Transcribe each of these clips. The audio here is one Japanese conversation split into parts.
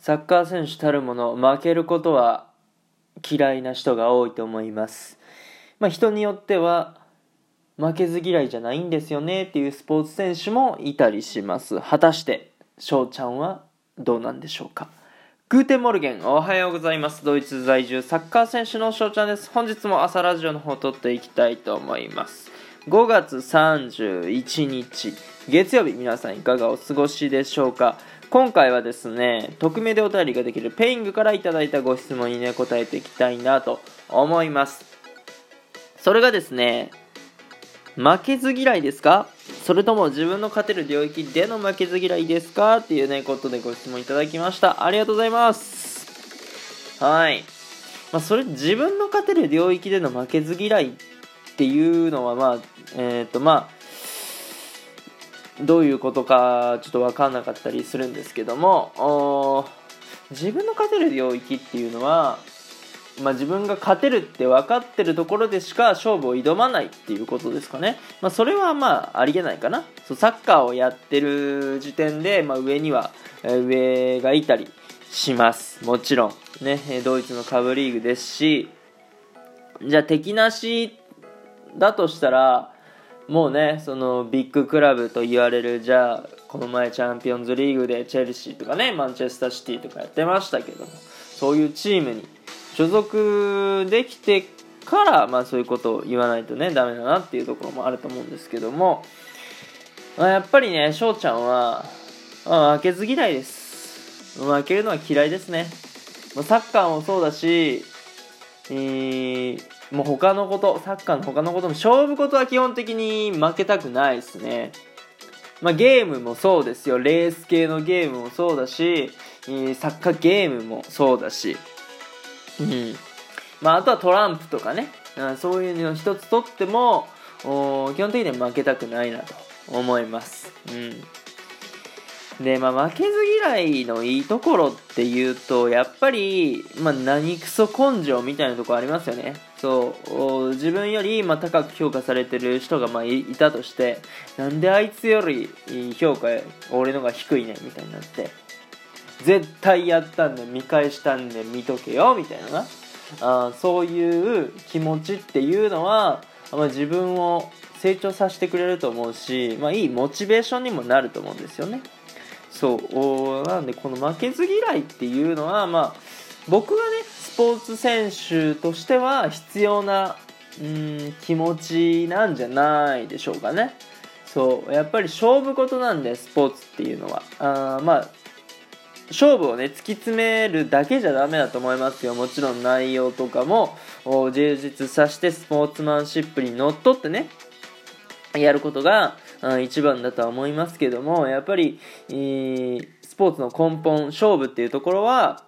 サッカー選手たるもの負けることは嫌いな人が多いと思います。まあ人によっては負けず嫌いじゃないんですよねっていうスポーツ選手もいたりします。果たして翔ちゃんはどうなんでしょうか。 Guten Morgen おはようございます。ドイツ在住サッカー選手の翔ちゃんです。本日も朝ラジオの方を撮っていきたいと思います。5月31日月曜日皆さんいかがお過ごしでしょうか。今回はですね匿名でお便りができるペイングからいただいたご質問にね答えていきたいなと思います。それがですね負けず嫌いですか？それとも自分の勝てる領域での負けず嫌いですか？っていうねことでご質問いただきました。ありがとうございます。はい。まあそれ自分の勝てる領域での負けず嫌いっていうのはまあえっ、ー、とまあどういうことかちょっと分かんなかったりするんですけども自分の勝てる領域っていうのはまあ、自分が勝てるって分かってるところでしか勝負を挑まないっていうことですかね、まあ、それはまあありえないかな。そうサッカーをやってる時点で、まあ、上には上がいたりします。もちろん。ねドイツの下部リーグですしじゃあ敵なしだとしたらもうねそのビッグクラブと言われるじゃあこの前チャンピオンズリーグでチェルシーとかねマンチェスターシティとかやってましたけどもそういうチームに所属できてから、まあ、そういうことを言わないとねダメだなっていうところもあると思うんですけども、まあ、やっぱりね翔ちゃんは、まあ、負けず嫌いです。負けるのは嫌いですね。サッカーもそうだし、えー、もう他のことサッカーの他のことも勝負ことは基本的に負けたくないですね。まあ、ゲームもそうですよ。レース系のゲームもそうだし、サッカーゲームもそうだし。うん。まあ、あとはトランプとかね、そういうの一つとっても基本的には負けたくないなと思います。うん、で、まあ、負けず嫌いのいいところっていうとやっぱり、まあ、何クソ根性みたいなところありますよね。そう自分よりま高く評価されてる人がまあいたとしてなんであいつより評価俺のが低いねみたいになって絶対やったんで見返したんで見とけよみたいなあそういう気持ちっていうのは、まあ、自分を成長させてくれると思うし、まあ、いいモチベーションにもなると思うんですよね。そうなんでこの負けず嫌いっていうのは、まあ、僕がスポーツ選手としては必要なうん気持ちなんじゃないでしょうかね。そう。やっぱり勝負事なんでスポーツっていうのは。あまあ勝負をね突き詰めるだけじゃダメだと思いますよ。もちろん内容とかも充実させてスポーツマンシップにのっとってねやることが一番だとは思いますけどもやっぱり、えー、スポーツの根本勝負っていうところは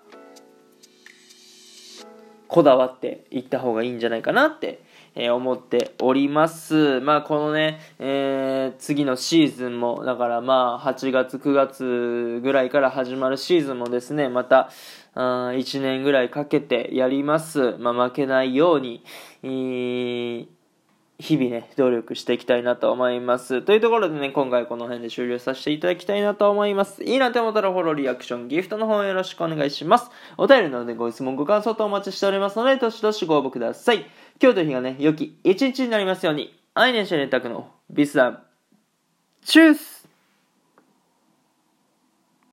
こだわっていった方がいいんじゃないかなってえー、思っております。まあ、このね、えー、次のシーズンも、だからまあ、8月、9月ぐらいから始まるシーズンもですね、また、1年ぐらいかけてやります。まあ、負けないように、えー日々ね、努力していきたいなと思います。というところでね、今回この辺で終了させていただきたいなと思います。いいなと思ったらフォロー、リアクション、ギフトの方よろしくお願いします。お便りなのでご質問、ご感想とお待ちしておりますので、どしどしご応募ください。今日という日がね、良き一日になりますように。アイネンシェネタクのビスダン。チュース